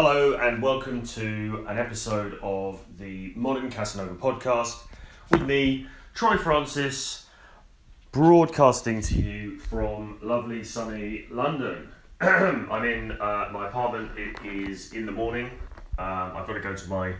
Hello, and welcome to an episode of the Modern Casanova podcast with me, Troy Francis, broadcasting to you from lovely sunny London. I'm in uh, my apartment, it is in the morning. Um, I've got to go to my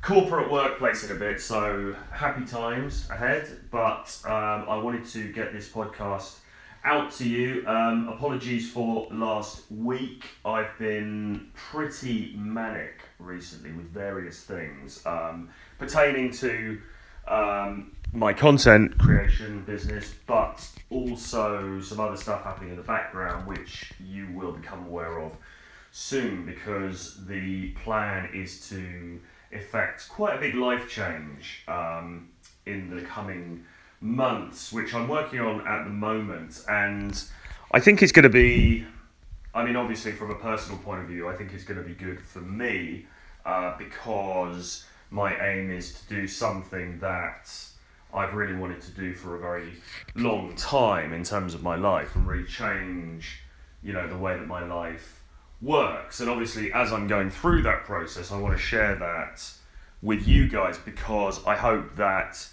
corporate workplace in a bit, so happy times ahead. But um, I wanted to get this podcast out to you. Um, apologies for last week. I've been pretty manic recently with various things um, pertaining to um, my content creation business, but also some other stuff happening in the background, which you will become aware of soon because the plan is to effect quite a big life change um, in the coming months, which I'm working on at the moment. And I think it's going to be, I mean, obviously, from a personal point of view, I think it's going to be good for me uh, because my aim is to do something that I've really wanted to do for a very long time in terms of my life and really change, you know, the way that my life works. And obviously, as I'm going through that process, I want to share that with you guys because I hope that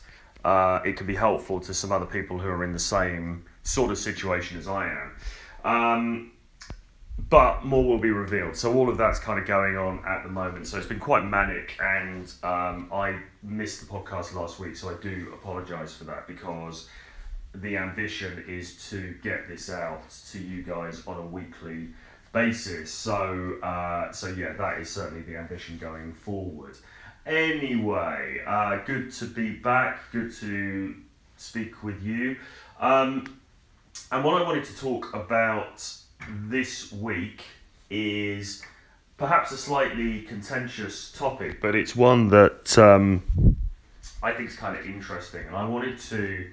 uh, it could be helpful to some other people who are in the same sort of situation as I am. Um, but more will be revealed. So all of that's kind of going on at the moment. So it's been quite manic, and um, I missed the podcast last week, so I do apologise for that because the ambition is to get this out to you guys on a weekly basis. So uh, so yeah, that is certainly the ambition going forward. Anyway, uh, good to be back. Good to speak with you. Um, and what I wanted to talk about this week is perhaps a slightly contentious topic, but it's one that um, I think is kind of interesting. And I wanted to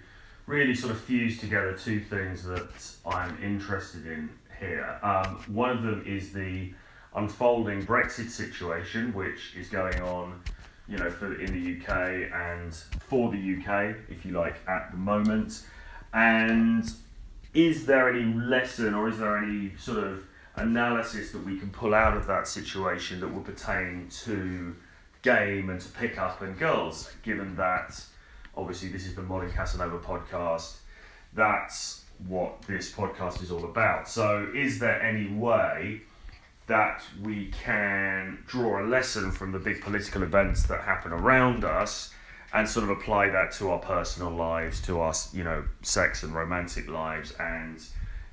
really sort of fuse together two things that I'm interested in here. Um, one of them is the unfolding Brexit situation, which is going on, you know, for in the UK and for the UK, if you like, at the moment. And is there any lesson or is there any sort of analysis that we can pull out of that situation that would pertain to game and to pick up and girls, given that obviously this is the Modern Casanova podcast, that's what this podcast is all about. So, is there any way that we can draw a lesson from the big political events that happen around us and sort of apply that to our personal lives, to our, you know, sex and romantic lives, and,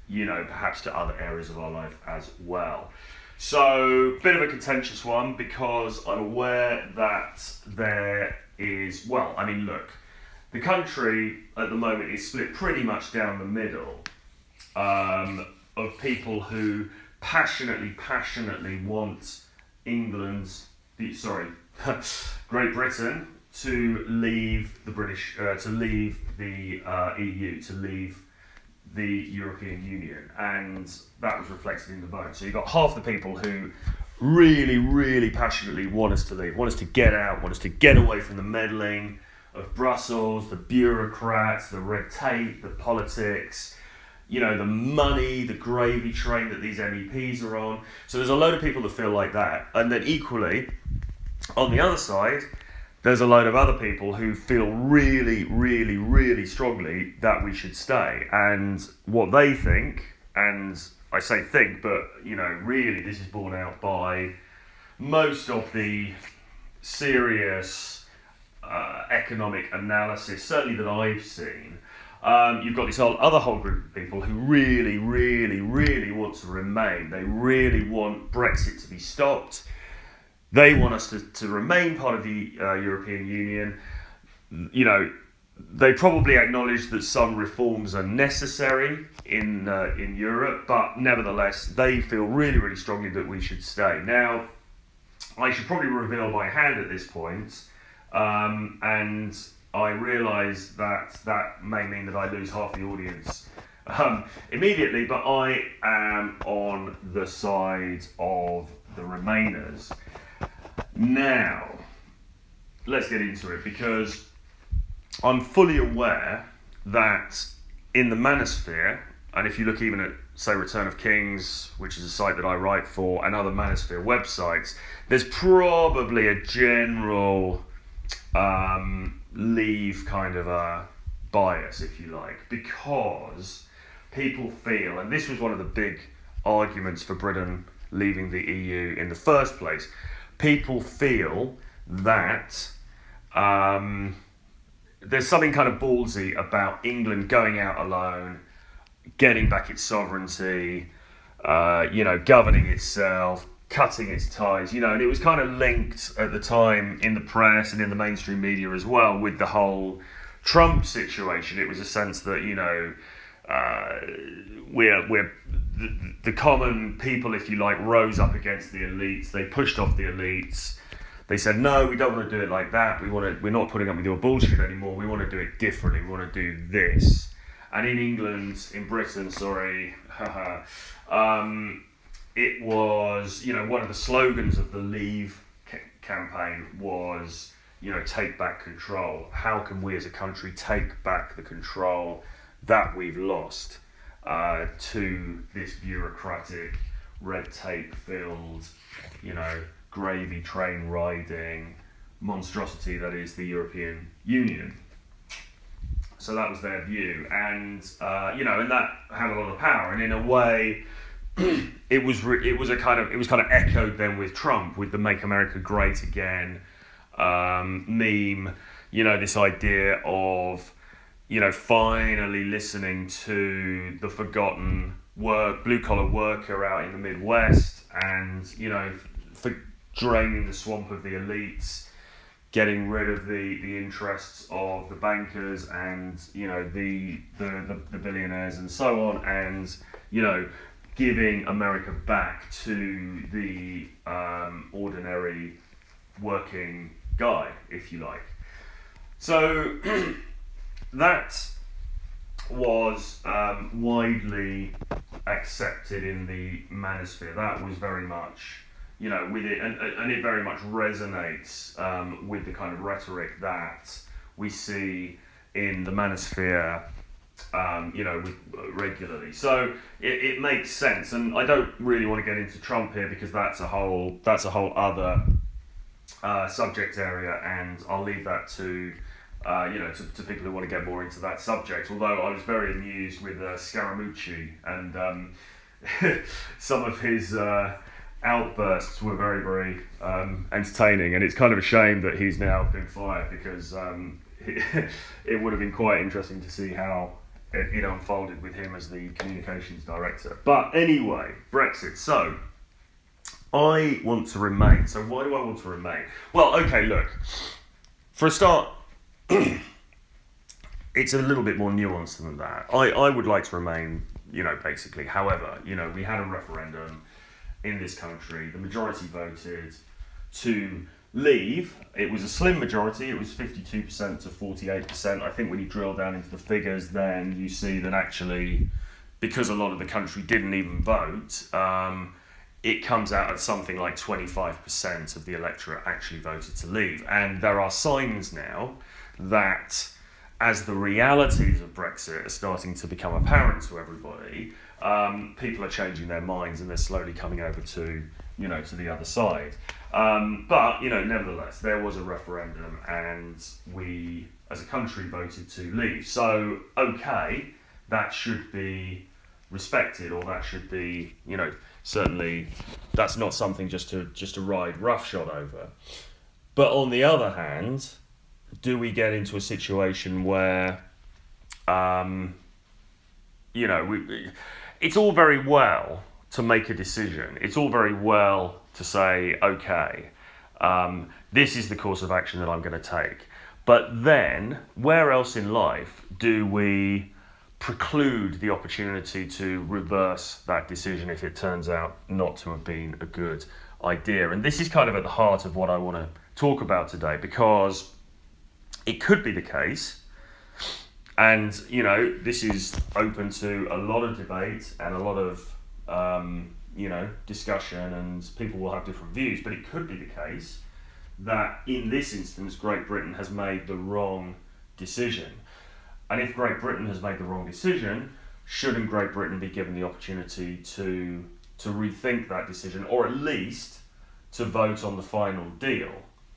you know, perhaps to other areas of our life as well? So, a bit of a contentious one because I'm aware that there is, well, I mean, look, the country at the moment is split pretty much down the middle um, of people who passionately, passionately want England, the, sorry, Great Britain to leave the British, uh, to leave the uh, EU, to leave the European Union, and that was reflected in the vote. So you got half the people who really, really passionately want us to leave, want us to get out, want us to get away from the meddling of Brussels, the bureaucrats, the red tape, the politics, you know, the money, the gravy train that these MEPs are on. So there's a load of people that feel like that. And then equally, on the other side, there's a load of other people who feel really, really, really strongly that we should stay. And what they think, and I say think, but, you know, really this is borne out by most of the serious uh, economic analysis, certainly that I've seen, um, you've got this whole other whole group of people who really, really, really want to remain. They really want Brexit to be stopped. They want us to, to remain part of the uh, European Union. You know, they probably acknowledge that some reforms are necessary in uh, in Europe, but nevertheless, they feel really, really strongly that we should stay. Now, I should probably reveal my hand at this point, um, and I realise that that may mean that I lose half the audience um, immediately, but I am on the side of the Remainers. Now, let's get into it because I'm fully aware that in the manosphere, and if you look even at say Return of Kings, which is a site that I write for, and other Manosphere websites, there's probably a general um, leave kind of a bias, if you like, because people feel, and this was one of the big arguments for Britain leaving the EU in the first place, people feel that um, there's something kind of ballsy about England going out alone, getting back its sovereignty, uh, you know, governing itself, cutting its ties, you know, and it was kind of linked at the time in the press and in the mainstream media as well with the whole Trump situation. It was a sense that, you know, uh, we're, we're the, the common people, if you like, rose up against the elites. They pushed off the elites. They said, no, we don't want to do it like that. We want to, we're not putting up with your bullshit anymore. We want to do it differently. We want to do this. And in England, in Britain, sorry, um, it was, you know, one of the slogans of the Leave c- campaign was, you know, take back control. How can we as a country take back the control that we've lost uh, to this bureaucratic, red tape filled, you know, gravy train riding monstrosity that is the European Union. So that was their view, and uh, you know, and that had a lot of power. And in a way, it was re- it was a kind of it was kind of echoed then with Trump with the "Make America Great Again" um, meme. You know, this idea of you know finally listening to the forgotten work blue collar worker out in the Midwest, and you know, for draining the swamp of the elites getting rid of the, the interests of the bankers and you know the, the, the, the billionaires and so on and you know giving America back to the um, ordinary working guy, if you like. So that was um, widely accepted in the manosphere. That was very much you know, with it, and, and it very much resonates um, with the kind of rhetoric that we see in the manosphere, um, you know, with, uh, regularly. So it, it makes sense, and I don't really want to get into Trump here because that's a whole that's a whole other uh, subject area, and I'll leave that to. Uh, you know, to, to people who want to get more into that subject. Although I was very amused with uh, Scaramucci and um, some of his uh, outbursts were very, very um, entertaining, and it's kind of a shame that he's now been fired because um, it would have been quite interesting to see how it, it, unfolded with him as the communications director. But anyway, Brexit. So I want to remain. So why do I want to remain? Well, okay, look. For a start. it's a little bit more nuanced than that. I, I would like to remain, you know, basically. However, you know, we had a referendum in this country, the majority voted to leave. It was a slim majority, it was 52% to 48%. I think when you drill down into the figures, then you see that actually, because a lot of the country didn't even vote, um, it comes out at something like 25% of the electorate actually voted to leave. And there are signs now that as the realities of Brexit are starting to become apparent to everybody, um, people are changing their minds and they're slowly coming over to you know to the other side. Um, but you know, nevertheless, there was a referendum, and we, as a country, voted to leave. So okay, that should be respected, or that should be you know certainly that's not something just to just to ride roughshod over. But on the other hand, do we get into a situation where, um, you know, we it's all very well to make a decision. It's all very well to say, okay, um, this is the course of action that I'm going to take. But then, where else in life do we preclude the opportunity to reverse that decision if it turns out not to have been a good idea? And this is kind of at the heart of what I want to talk about today because it could be the case and you know this is open to a lot of debate and a lot of um, you know discussion and people will have different views. But it could be the case that in this instance great britain has made the wrong decision. And if great britain has made the wrong decision shouldn't Great Britain be given the opportunity to to rethink that decision, or at least to vote on the final deal,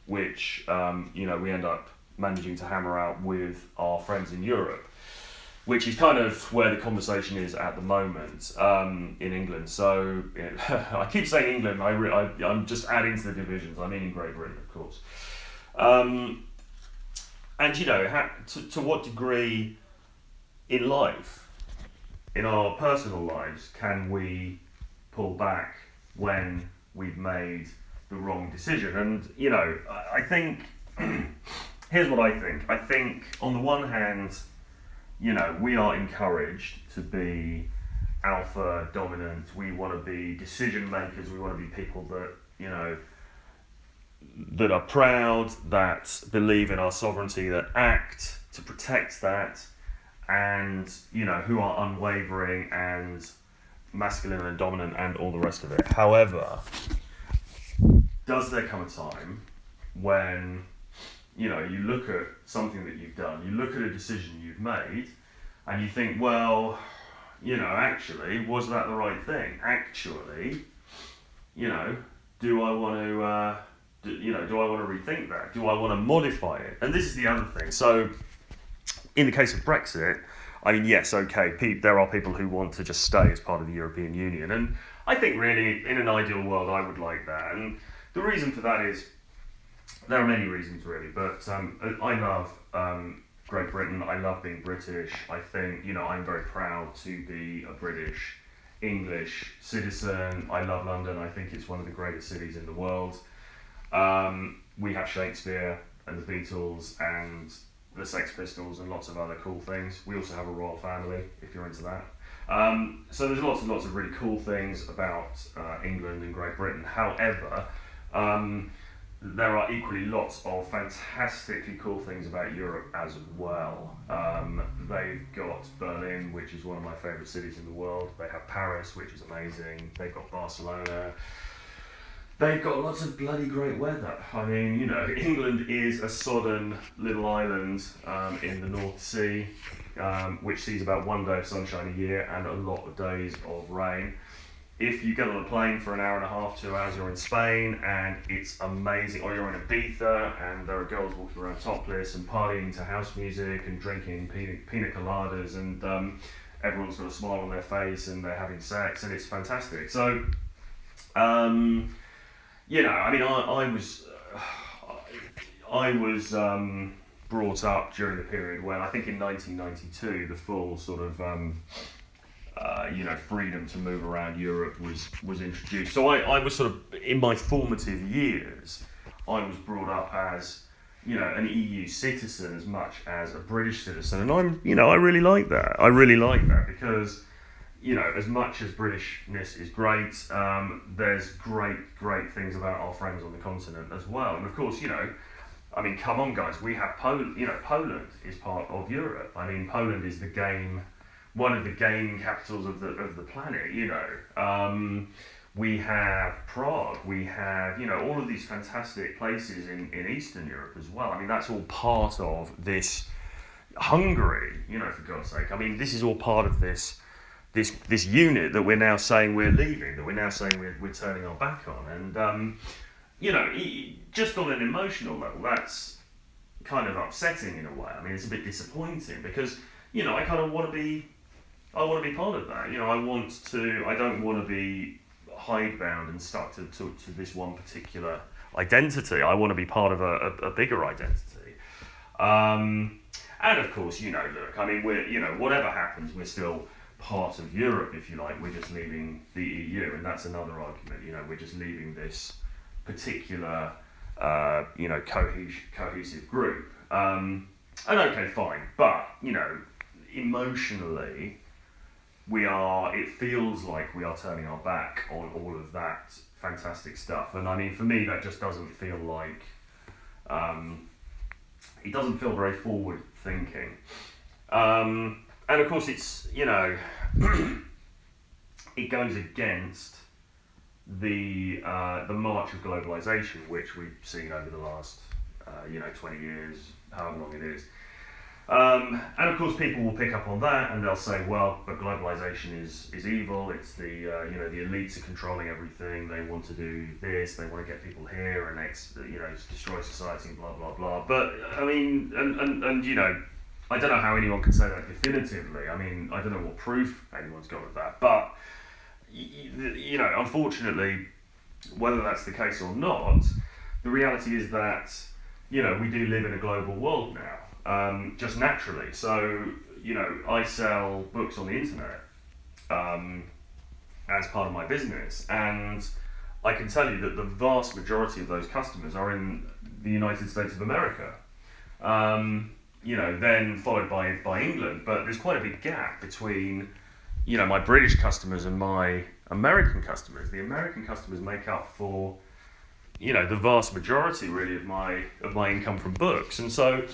which um, you know we end up managing to hammer out with our friends in Europe, which is kind of where the conversation is at the moment um, in England. So I keep saying England. I, re- I I'm just adding to the divisions. I mean in Great Britain, of course. Um, and you know, ha- to, to what degree in life, in our personal lives, can we pull back when we've made the wrong decision? And you know, I, I think here's what I think. I think on the one hand, you know, we are encouraged to be alpha dominant. We want to be decision makers. We want to be people that you know that are proud, that believe in our sovereignty, that act to protect that, and you know who are unwavering and masculine and dominant and all the rest of it. However, does there come a time when you know you look at something that you've done, you look at a decision you've made, and you think, well, you know, actually, was that the right thing? Actually, you know, do I want to? Uh, do, you know, do I want to rethink that? Do I want to modify it? And this is the other thing. So, in the case of Brexit, I mean, yes, okay, pe- there are people who want to just stay as part of the European Union, and I think really, in an ideal world, I would like that. And the reason for that is there are many reasons really, but um, I love um, Great Britain. I love being British. I think you know I'm very proud to be a British English citizen. I love London. I think it's one of the greatest cities in the world. Um, we have Shakespeare and the Beatles and the Sex Pistols and lots of other cool things. We also have a royal family, if you're into that. Um, so there's lots and lots of really cool things about uh, England and Great Britain. However, um, there are equally lots of fantastically cool things about Europe as well. Um, they've got Berlin, which is one of my favourite cities in the world. They have Paris, which is amazing. They've got Barcelona. They've got lots of bloody great weather. I mean, you know, England is a sodden little island um, in the North Sea, um, which sees about one day of sunshine a year and a lot of days of rain. If you get on a plane for an hour and a half, two hours, you're in Spain and it's amazing. Or you're in Ibiza and there are girls walking around topless and partying to house music and drinking pina, pina coladas and um, everyone's got a smile on their face and they're having sex and it's fantastic. So, um, you know, I mean, I, I was, uh, I was um, brought up during the period when I think in 1992 the full sort of, um, uh, you know, freedom to move around Europe was was introduced. So I, I was sort of in my formative years, I was brought up as you know an EU citizen as much as a British citizen, and I'm you know I really like that. I really like that because you know, as much as Britishness is great, um, there's great, great things about our friends on the continent as well. And of course, you know, I mean, come on, guys, we have Poland. You know, Poland is part of Europe. I mean, Poland is the game, one of the gaming capitals of the of the planet. You know, um, we have Prague. We have you know all of these fantastic places in in Eastern Europe as well. I mean, that's all part of this. Hungary, you know, for God's sake. I mean, this is all part of this this this unit that we're now saying we're leaving, that we're now saying we're, we're turning our back on. And, um, you know, just on an emotional level, that's kind of upsetting in a way. I mean, it's a bit disappointing because, you know, I kind of want to be, I want to be part of that. You know, I want to, I don't want to be hidebound and stuck to, to, to this one particular identity. I want to be part of a, a, a bigger identity. Um, and of course, you know, look, I mean, we're, you know, whatever happens, we're still part of Europe, if you like. We're just leaving the EU, and that's another argument. You know, we're just leaving this particular, uh, you know, cohes- cohesive group. Um, and okay, fine, but you know, emotionally, we are. It feels like we are turning our back on all of that fantastic stuff, and I mean, for me, that just doesn't feel like. Um, it doesn't feel very forward thinking. Um, and of course, it's you know, it goes against the uh, the march of globalization, which we've seen over the last uh, you know twenty years, however long it is. Um, and of course, people will pick up on that, and they'll say, "Well, but globalization is, is evil. It's the uh, you know the elites are controlling everything. They want to do this. They want to get people here, and ex- you know destroy society, blah blah blah." But I mean, and, and, and you know, I don't know how anyone can say that definitively. I mean, I don't know what proof anyone's got of that, but you know, unfortunately, whether that's the case or not, the reality is that you know we do live in a global world now um, just naturally. So, you know, I sell books on the internet um, as part of my business, and I can tell you that the vast majority of those customers are in the United States of America. Um, you know, then followed by, by England, but there's quite a big gap between, you know, my British customers and my American customers. The American customers make up for, you know, the vast majority really of my of my income from books, and so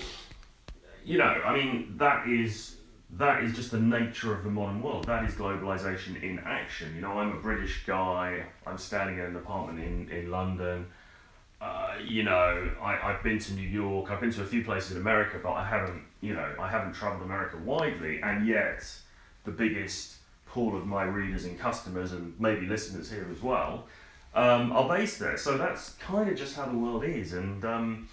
you know, I mean, that is that is just the nature of the modern world. That is globalization in action. You know, I'm a British guy. I'm standing in an apartment in in London. Uh, you know, I, I've been to New York. I've been to a few places in America, but I haven't, you know, I haven't traveled America widely. And yet, the biggest pool of my readers and customers, and maybe listeners here as well, um, are based there. So that's kind of just how the world is. And um,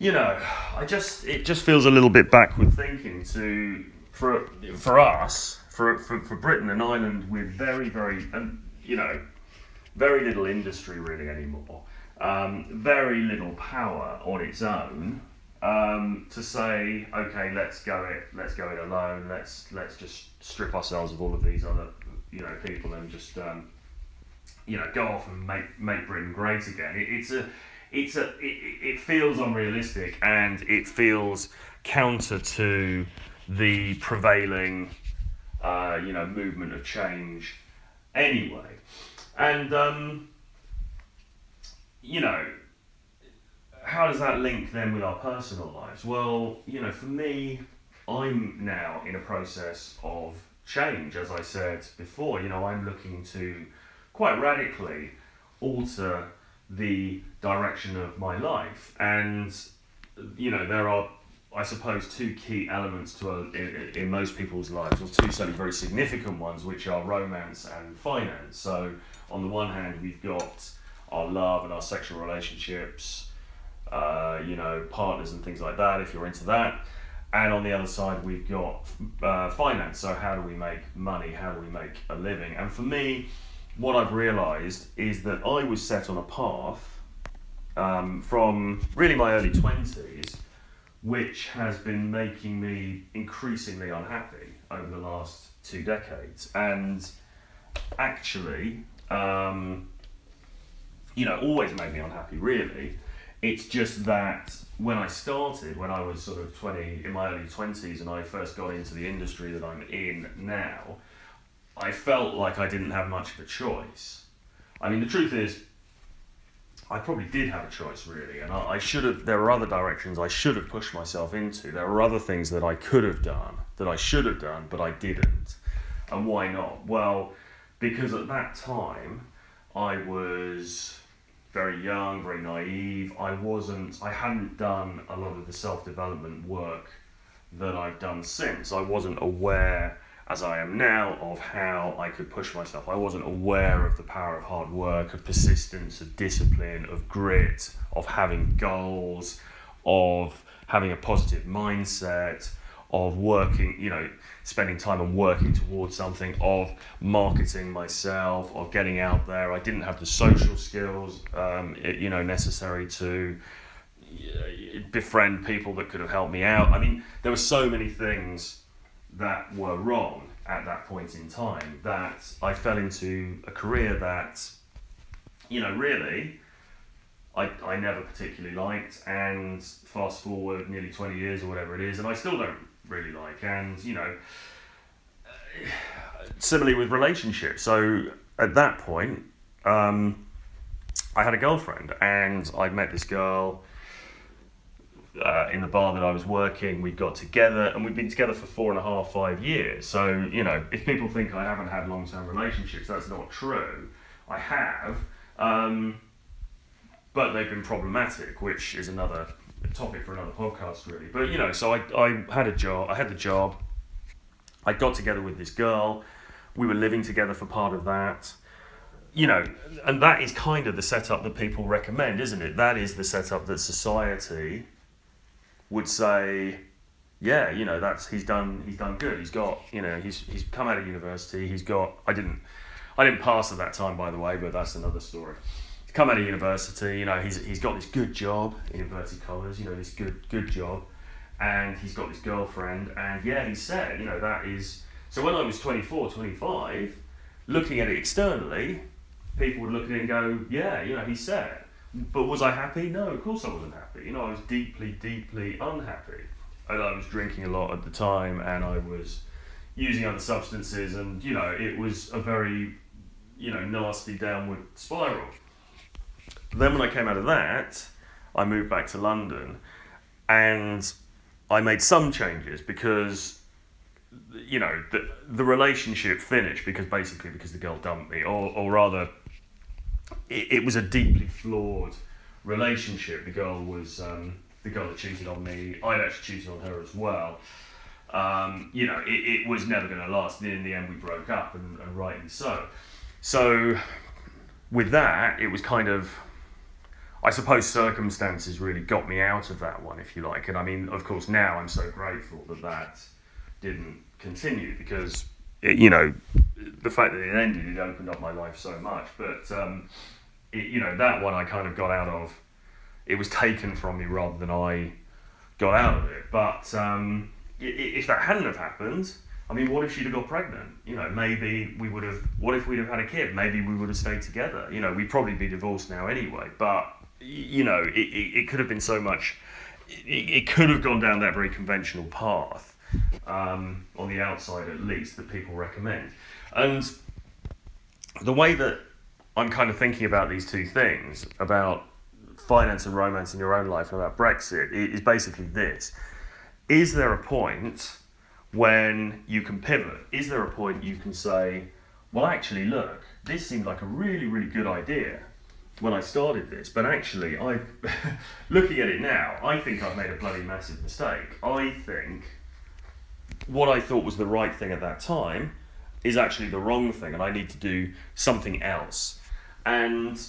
you know, I just it just feels a little bit backward thinking to for for us for for, for Britain, an island with very very um, you know very little industry really anymore, um, very little power on its own. Um, to say, okay, let's go it, let's go it alone. Let's let's just strip ourselves of all of these other, you know, people and just, um, you know, go off and make make Britain great again. It, it's a it's a it, it feels unrealistic and it feels counter to the prevailing uh, you know movement of change anyway. And um, you know how does that link then with our personal lives? Well you know for me i'm now in a process of change as i said before. You know i'm looking to quite radically alter the direction of my life. And, you know, there are, I suppose, two key elements to a, in, in most people's lives, or two certainly very significant ones, which are romance and finance. So, on the one hand, we've got our love and our sexual relationships, uh, you know, partners and things like that, if you're into that. And on the other side, we've got uh, finance. So, how do we make money? How do we make a living? And for me, what I've realised is that I was set on a path um, from really my early 20s, which has been making me increasingly unhappy over the last two decades. And actually, um, you know, always made me unhappy, really. It's just that when I started, when I was sort of 20, in my early 20s, and I first got into the industry that I'm in now, I felt like I didn't have much of a choice. I mean, the truth is, I probably did have a choice, really, and I, I should have. There were other directions I should have pushed myself into. There were other things that I could have done, that I should have done, but I didn't. And why not? Well, because at that time, I was very young, very naive. I wasn't. I hadn't done a lot of the self development work that I've done since. I wasn't aware as I am now of how I could push myself. I wasn't aware of the power of hard work, of persistence, of discipline, of grit, of having goals, of having a positive mindset, of working, you know, spending time and working towards something, of marketing myself, of getting out there. I didn't have the social skills, um, you know, necessary to befriend people that could have helped me out. I mean, there were so many things that were wrong at that point in time that I fell into a career that, you know, really I, I never particularly liked. And fast forward nearly 20 years or whatever it is, and I still don't really like. And, you know, similarly with relationships. So at that point, um, I had a girlfriend and I met this girl uh, in the bar that I was working, we got together and we've been together for four and a half, five years. So, you know, if people think I haven't had long term relationships, that's not true. I have, um, but they've been problematic, which is another topic for another podcast, really. But you know, so I, I had a job. I had the job. I got together with this girl. We were living together for part of that. You know, and that is kind of the setup that people recommend, isn't it? That is the setup that society would say, yeah, you know, that's he's done he's done good. He's got, you know, he's he's come out of university. He's got. I didn't, I didn't pass at that time, by the way, but that's another story He's come out of university, you know, he's, he's got this good job, in inverted commas, you know, this good good job, and he's got this girlfriend, and yeah, he said, you know, that is. So when I was 24, 25, looking at it externally, people would look at it and go, yeah, you know, he's sad. But was I happy? No, of course I wasn't happy. You know, I was deeply, deeply unhappy. And I was drinking a lot at the time, and I was using other substances, and you know, it was a very, you know, nasty downward spiral. Then when I came out of that, I moved back to London and I made some changes because you know the the relationship finished because basically because the girl dumped me or or rather it, it was a deeply flawed relationship the girl was um, the girl that cheated on me I'd actually cheated on her as well um, you know it, it was never going to last in the end we broke up and, and rightly so so with that it was kind of I suppose circumstances really got me out of that one, if you like. And I mean, of course, now I'm so grateful that that didn't continue because, it, you know, the fact that it ended, it opened up my life so much. But, um, it, you know, that one I kind of got out of, it was taken from me rather than I got out of it. But um, if that hadn't have happened, I mean, what if she'd have got pregnant? You know, maybe we would have. What if we'd have had a kid? Maybe we would have stayed together. You know, we'd probably be divorced now anyway. But you know, it, it, it, could have been so much, it, it, could have gone down that very conventional path, um, on the outside at least, that people recommend. And the way that I'm kind of thinking about these two things, about finance and romance in your own life and about Brexit, is basically this. Is there a point when you can pivot? Is there a point you can say, well, actually, look, this seemed like a really, really good idea when I started this, but actually, I, looking at it now, I think I've made a bloody massive mistake. I think what I thought was the right thing at that time is actually the wrong thing, and I need to do something else. And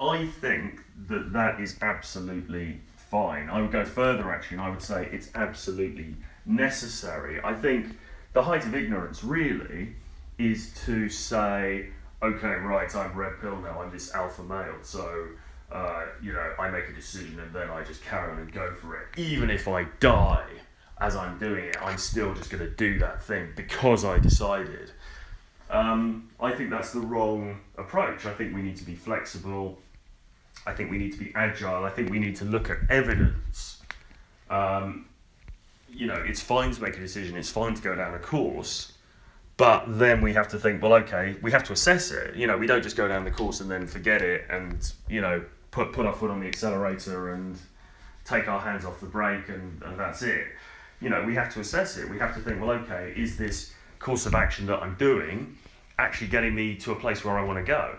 I think that that is absolutely fine. I would go further actually, and I would say it's absolutely necessary. I think the height of ignorance really is to say, okay, right, I'm red pill now, I'm this alpha male, so, uh, you know, I make a decision and then I just carry on and go for it. Even if I die as I'm doing it, I'm still just going to do that thing because I decided. Um, I think that's the wrong approach. I think we need to be flexible. I think we need to be agile. I think we need to look at evidence. Um, you know, it's fine to make a decision, it's fine to go down a course, but then we have to think, well, okay, we have to assess it. You know, we don't just go down the course and then forget it and, you know, put, put our foot on the accelerator and take our hands off the brake and, and that's it. You know, we have to assess it. We have to think, well, okay, is this course of action that I'm doing actually getting me to a place where I want to go?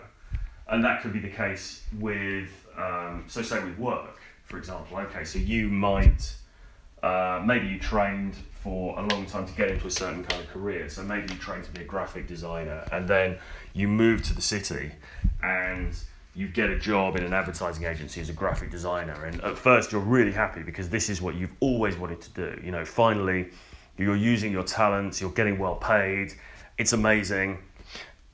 And that could be the case with, um, so say with work, for example. Okay, so you might, uh, maybe you trained for a long time to get into a certain kind of career. So maybe you trained to be a graphic designer and then you move to the city and you get a job in an advertising agency as a graphic designer. And at first you're really happy because this is what you've always wanted to do. You know, finally you're using your talents, you're getting well paid, it's amazing.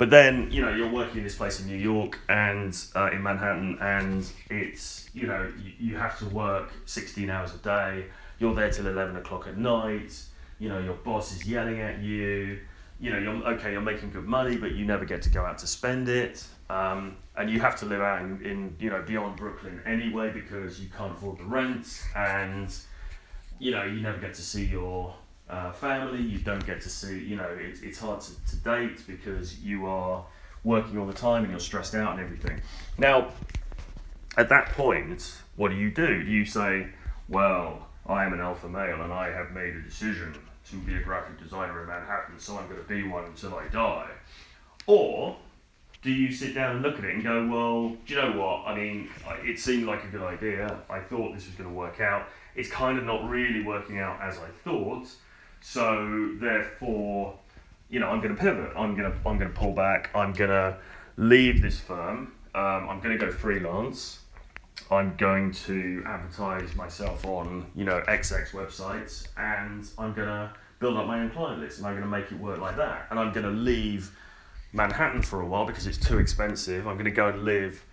But then, you know, you're working in this place in New York and uh, in Manhattan, and it's, you know, you, you have to work 16 hours a day. You're there till 11 o'clock at night, you know, your boss is yelling at you, you know, you're okay, you're making good money, but you never get to go out to spend it. Um, and you have to live out in, in, you know, beyond Brooklyn anyway because you can't afford the rent and, you know, you never get to see your uh, family, you don't get to see, you know, it, it's hard to, to date because you are working all the time and you're stressed out and everything. Now, at that point, what do you do? Do you say, well, I am an alpha male and I have made a decision to be a graphic designer in Manhattan, so I'm going to be one until I die. Or do you sit down and look at it and go, well, do you know what? I mean, it seemed like a good idea. I thought this was going to work out. It's kind of not really working out as I thought. So therefore, you know, I'm going to pivot. I'm going to I'm going to pull back. I'm going to leave this firm. Um, I'm going to go freelance. I'm going to advertise myself on you know XX websites, and I'm going to build up my own client list, and I'm going to make it work like that. And I'm going to leave Manhattan for a while because it's too expensive. I'm going to go and live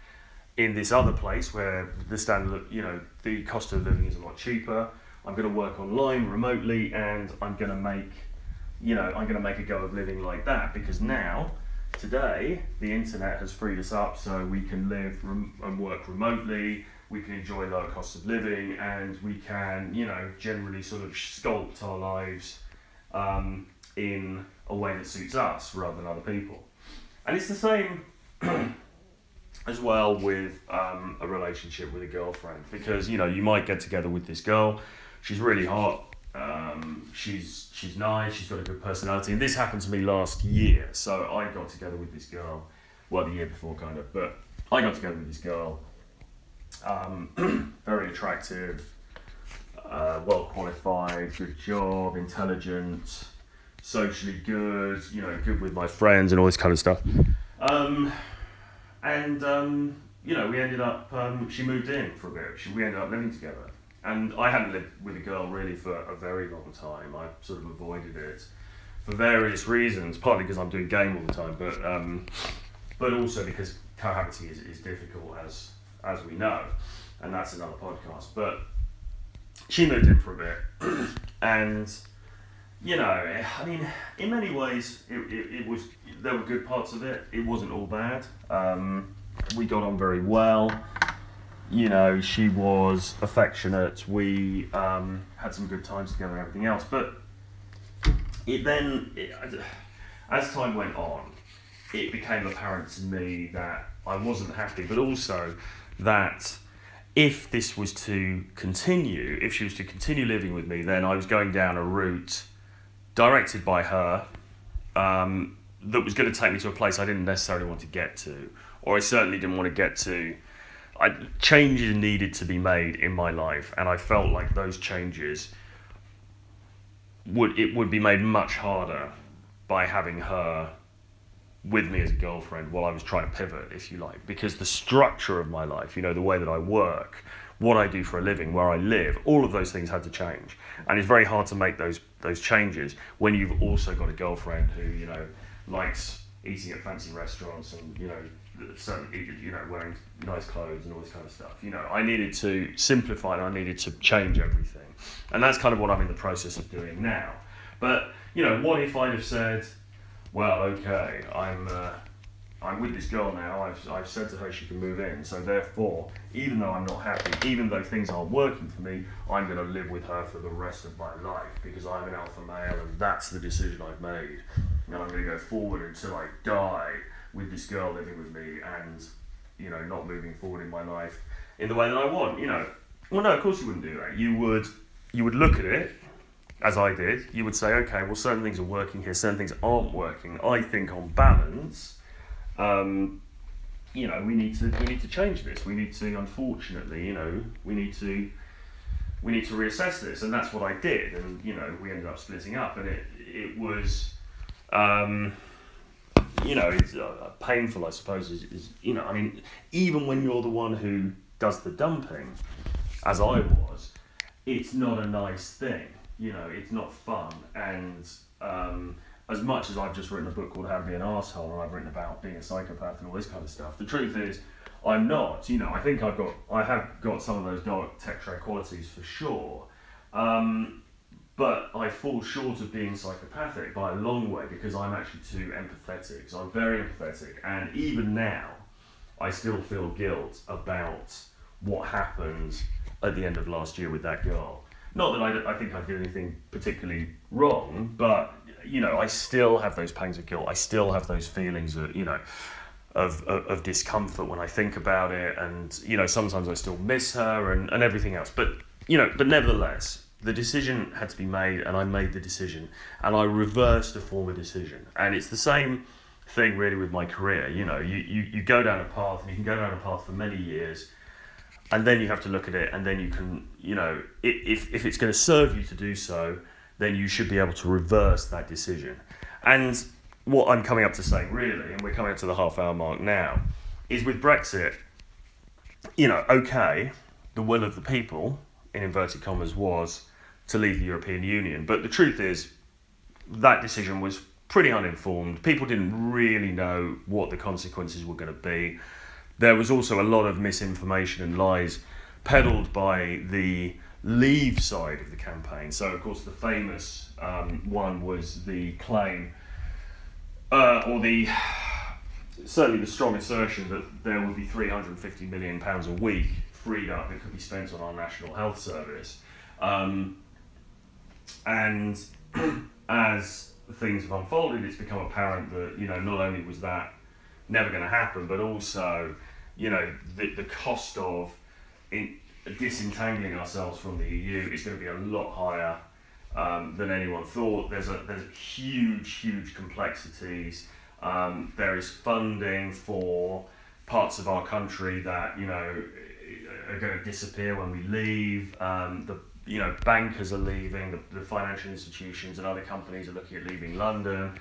in this other place where the standard, you know, the cost of living is a lot cheaper. I'm going to work online remotely, and I'm going to make, you know, I'm going to make a go of living like that because now, today, the internet has freed us up so we can live rem- and work remotely. We can enjoy lower cost of living, and we can, you know, generally sort of sculpt our lives um, in a way that suits us rather than other people. And it's the same as well with um, a relationship with a girlfriend because you know you might get together with this girl, she's really hot, um, she's she's nice, she's got a good personality, and this happened to me last year. So I got together with this girl, well the year before kind of, but I got together with this girl, um, very attractive, uh, well qualified, good job, intelligent socially good, you know, good with my friends and all this kind of stuff. Um, and um, you know, we ended up. Um, she moved in for a bit. She, we ended up living together, and I hadn't lived with a girl really for a very long time. I sort of avoided it for various reasons. Partly because I'm doing game all the time, but um, but also because cohabiting is, is difficult, as as we know, and that's another podcast. But she moved in for a bit, and you know, I mean, in many ways, it, it, it, was there were good parts of it. It wasn't all bad. Um, we got on very well. You know, she was affectionate. We um, had some good times together and everything else. But it then, it, as time went on, it became apparent to me that I wasn't happy, but also that if this was to continue, if she was to continue living with me, then I was going down a route directed by her um, that was going to take me to a place I didn't necessarily want to get to, or I certainly didn't want to get to. I, changes needed to be made in my life, and I felt like those changes would it would be made much harder by having her with me as a girlfriend while I was trying to pivot, if you like, because the structure of my life, you know, the way that I work, what I do for a living, where I live, all of those things had to change. And it's very hard to make those those changes when you've also got a girlfriend who, you know, likes eating at fancy restaurants and, you know, certainly, you know, wearing nice clothes and all this kind of stuff. You know, I needed to simplify and I needed to change everything. And that's kind of what I'm in the process of doing now. But, you know, what if I'd have said, well, okay, I'm uh, I'm with this girl now. I've, I've said to her she can move in. So therefore, even though I'm not happy, even though things aren't working for me, I'm going to live with her for the rest of my life because I'm an alpha male and that's the decision I've made. And I'm going to go forward until I die with this girl living with me and, you know, not moving forward in my life in the way that I want. You know, well, no, of course you wouldn't do that. You would, you would look at it as I did. You would say, okay, well, certain things are working here, certain things aren't working. I think on balance um, you know, we need to we need to change this. We need to, unfortunately, you know, we need to we need to reassess this, and that's what I did. And you know, we ended up splitting up, and it it was. Um, you know, it's uh, painful, I suppose. Is, is you know, I mean, even when you're the one who does the dumping, as I was, it's not a nice thing. You know, it's not fun, and um, as much as I've just written a book called How to Be an Asshole and I've written about being a psychopath and all this kind of stuff, the truth is I'm not. You know, I think I've got I have got some of those dark tetrad qualities for sure. Um, but I fall short of being psychopathic by a long way because I'm actually too empathetic. So I'm very empathetic, and even now, I still feel guilt about what happened at the end of last year with that girl. Not that I, I think I did anything particularly wrong, but you know, I still have those pangs of guilt. I still have those feelings of, you know, of, of, of, discomfort when I think about it. And, you know, sometimes I still miss her and, and everything else. But, you know, but nevertheless, the decision had to be made and I made the decision and I reversed a former decision. And it's the same thing really with my career. You know, you, you, you go down a path and you can go down a path for many years and then you have to look at it and then you can, you know, if, if it's going to serve you to do so, then you should be able to reverse that decision. And what I'm coming up to say, really, and we're coming up to the half hour mark now, is with Brexit, you know, okay, the will of the people, in inverted commas, was to leave the European Union. But the truth is, that decision was pretty uninformed. People didn't really know what the consequences were going to be. There was also a lot of misinformation and lies peddled by the leave side of the campaign. So, of course, the famous um, one was the claim, uh, or the certainly the strong assertion that there would be 350 million pounds a week freed up that could be spent on our national health service. Um, and as things have unfolded, it's become apparent that you know not only was that never going to happen, but also you know the the cost of in, disentangling ourselves from the EU is going to be a lot higher um, than anyone thought. There's a there's huge huge complexities. Um, there is funding for parts of our country that you know are going to disappear when we leave. Um, the you know bankers are leaving. The, the financial institutions and other companies are looking at leaving London.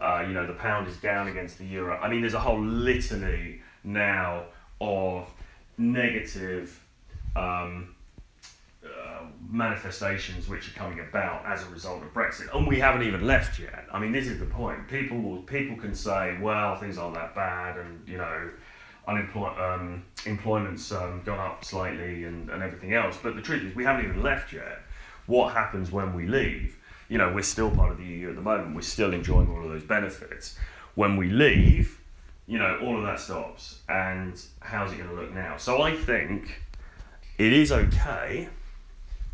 Uh, you know the pound is down against the euro. I mean, there's a whole litany now of negative um, uh, manifestations which are coming about as a result of Brexit, and we haven't even left yet. I mean, this is the point. People will, people can say, "Well, things aren't that bad," and you know, unemployment um, employment's um, gone up slightly, and, and everything else. But the truth is, we haven't even left yet. What happens when we leave? You know, we're still part of the EU at the moment. We're still enjoying all of those benefits. When we leave, you know, all of that stops. And how's it going to look now? So I think it is okay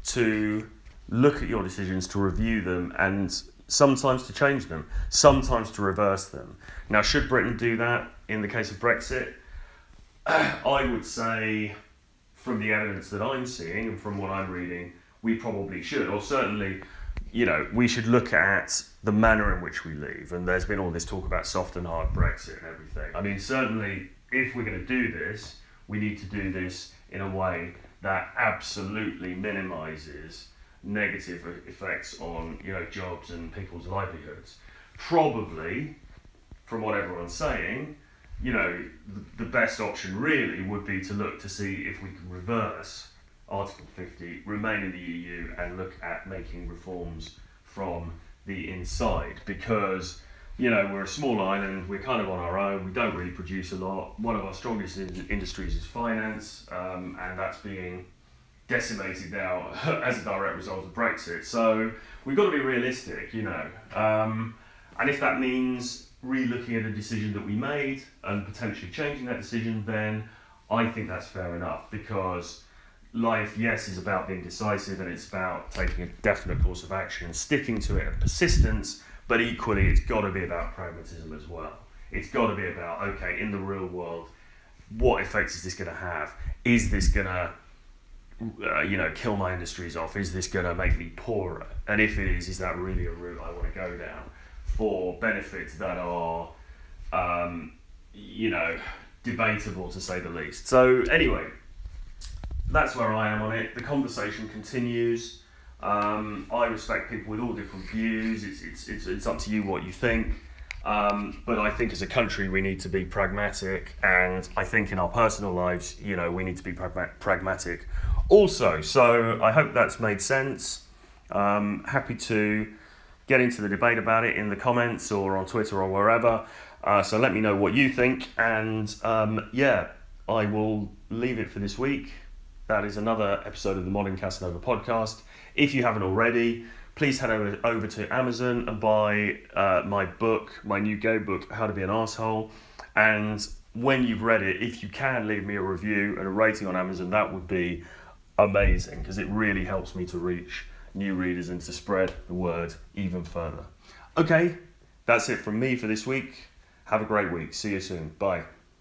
to look at your decisions, to review them, and sometimes to change them, sometimes to reverse them. Now, should Britain do that in the case of Brexit? I would say, from the evidence that I'm seeing and from what I'm reading, we probably should, or certainly, you know, we should look at the manner in which we leave. And there's been all this talk about soft and hard Brexit and everything. I mean, certainly, if we're going to do this, we need to do this in a way that absolutely minimises negative effects on you know jobs and people's livelihoods. Probably, from what everyone's saying, you know the, best option really would be to look to see if we can reverse Article 50, remain in the EU, and look at making reforms from the inside because you know, we're a small island, we're kind of on our own, we don't really produce a lot. One of our strongest in- industries is finance, um, and that's being decimated now as a direct result of Brexit. So we've got to be realistic, you know. Um, and if that means re looking at a decision that we made and potentially changing that decision, then I think that's fair enough because life, yes, is about being decisive and it's about taking a definite course of action, and sticking to it, and persistence but equally, it's got to be about pragmatism as well. It's got to be about, okay, in the real world, what effects is this going to have? Is this going to, uh, you know, kill my industries off? Is this going to make me poorer? And if it is, is that really a route I want to go down for benefits that are, um, you know, debatable to say the least? So, anyway, that's where I am on it. The conversation continues. Um, I respect people with all different views. It's, it's, it's, it's up to you what you think. Um, but I think as a country we need to be pragmatic, and I think in our personal lives, you know, we need to be pragma- pragmatic also. So I hope that's made sense. Um, happy to get into the debate about it in the comments or on Twitter or wherever. Uh, so let me know what you think, and um, yeah, I will leave it for this week. That is another episode of the Modern Casanova podcast. If you haven't already, please head over, over to Amazon and buy uh, my book, my new go book, How to Be an Asshole. And when you've read it, if you can leave me a review and a rating on Amazon, that would be amazing because it really helps me to reach new readers and to spread the word even further. Okay, that's it from me for this week. Have a great week. See you soon. Bye.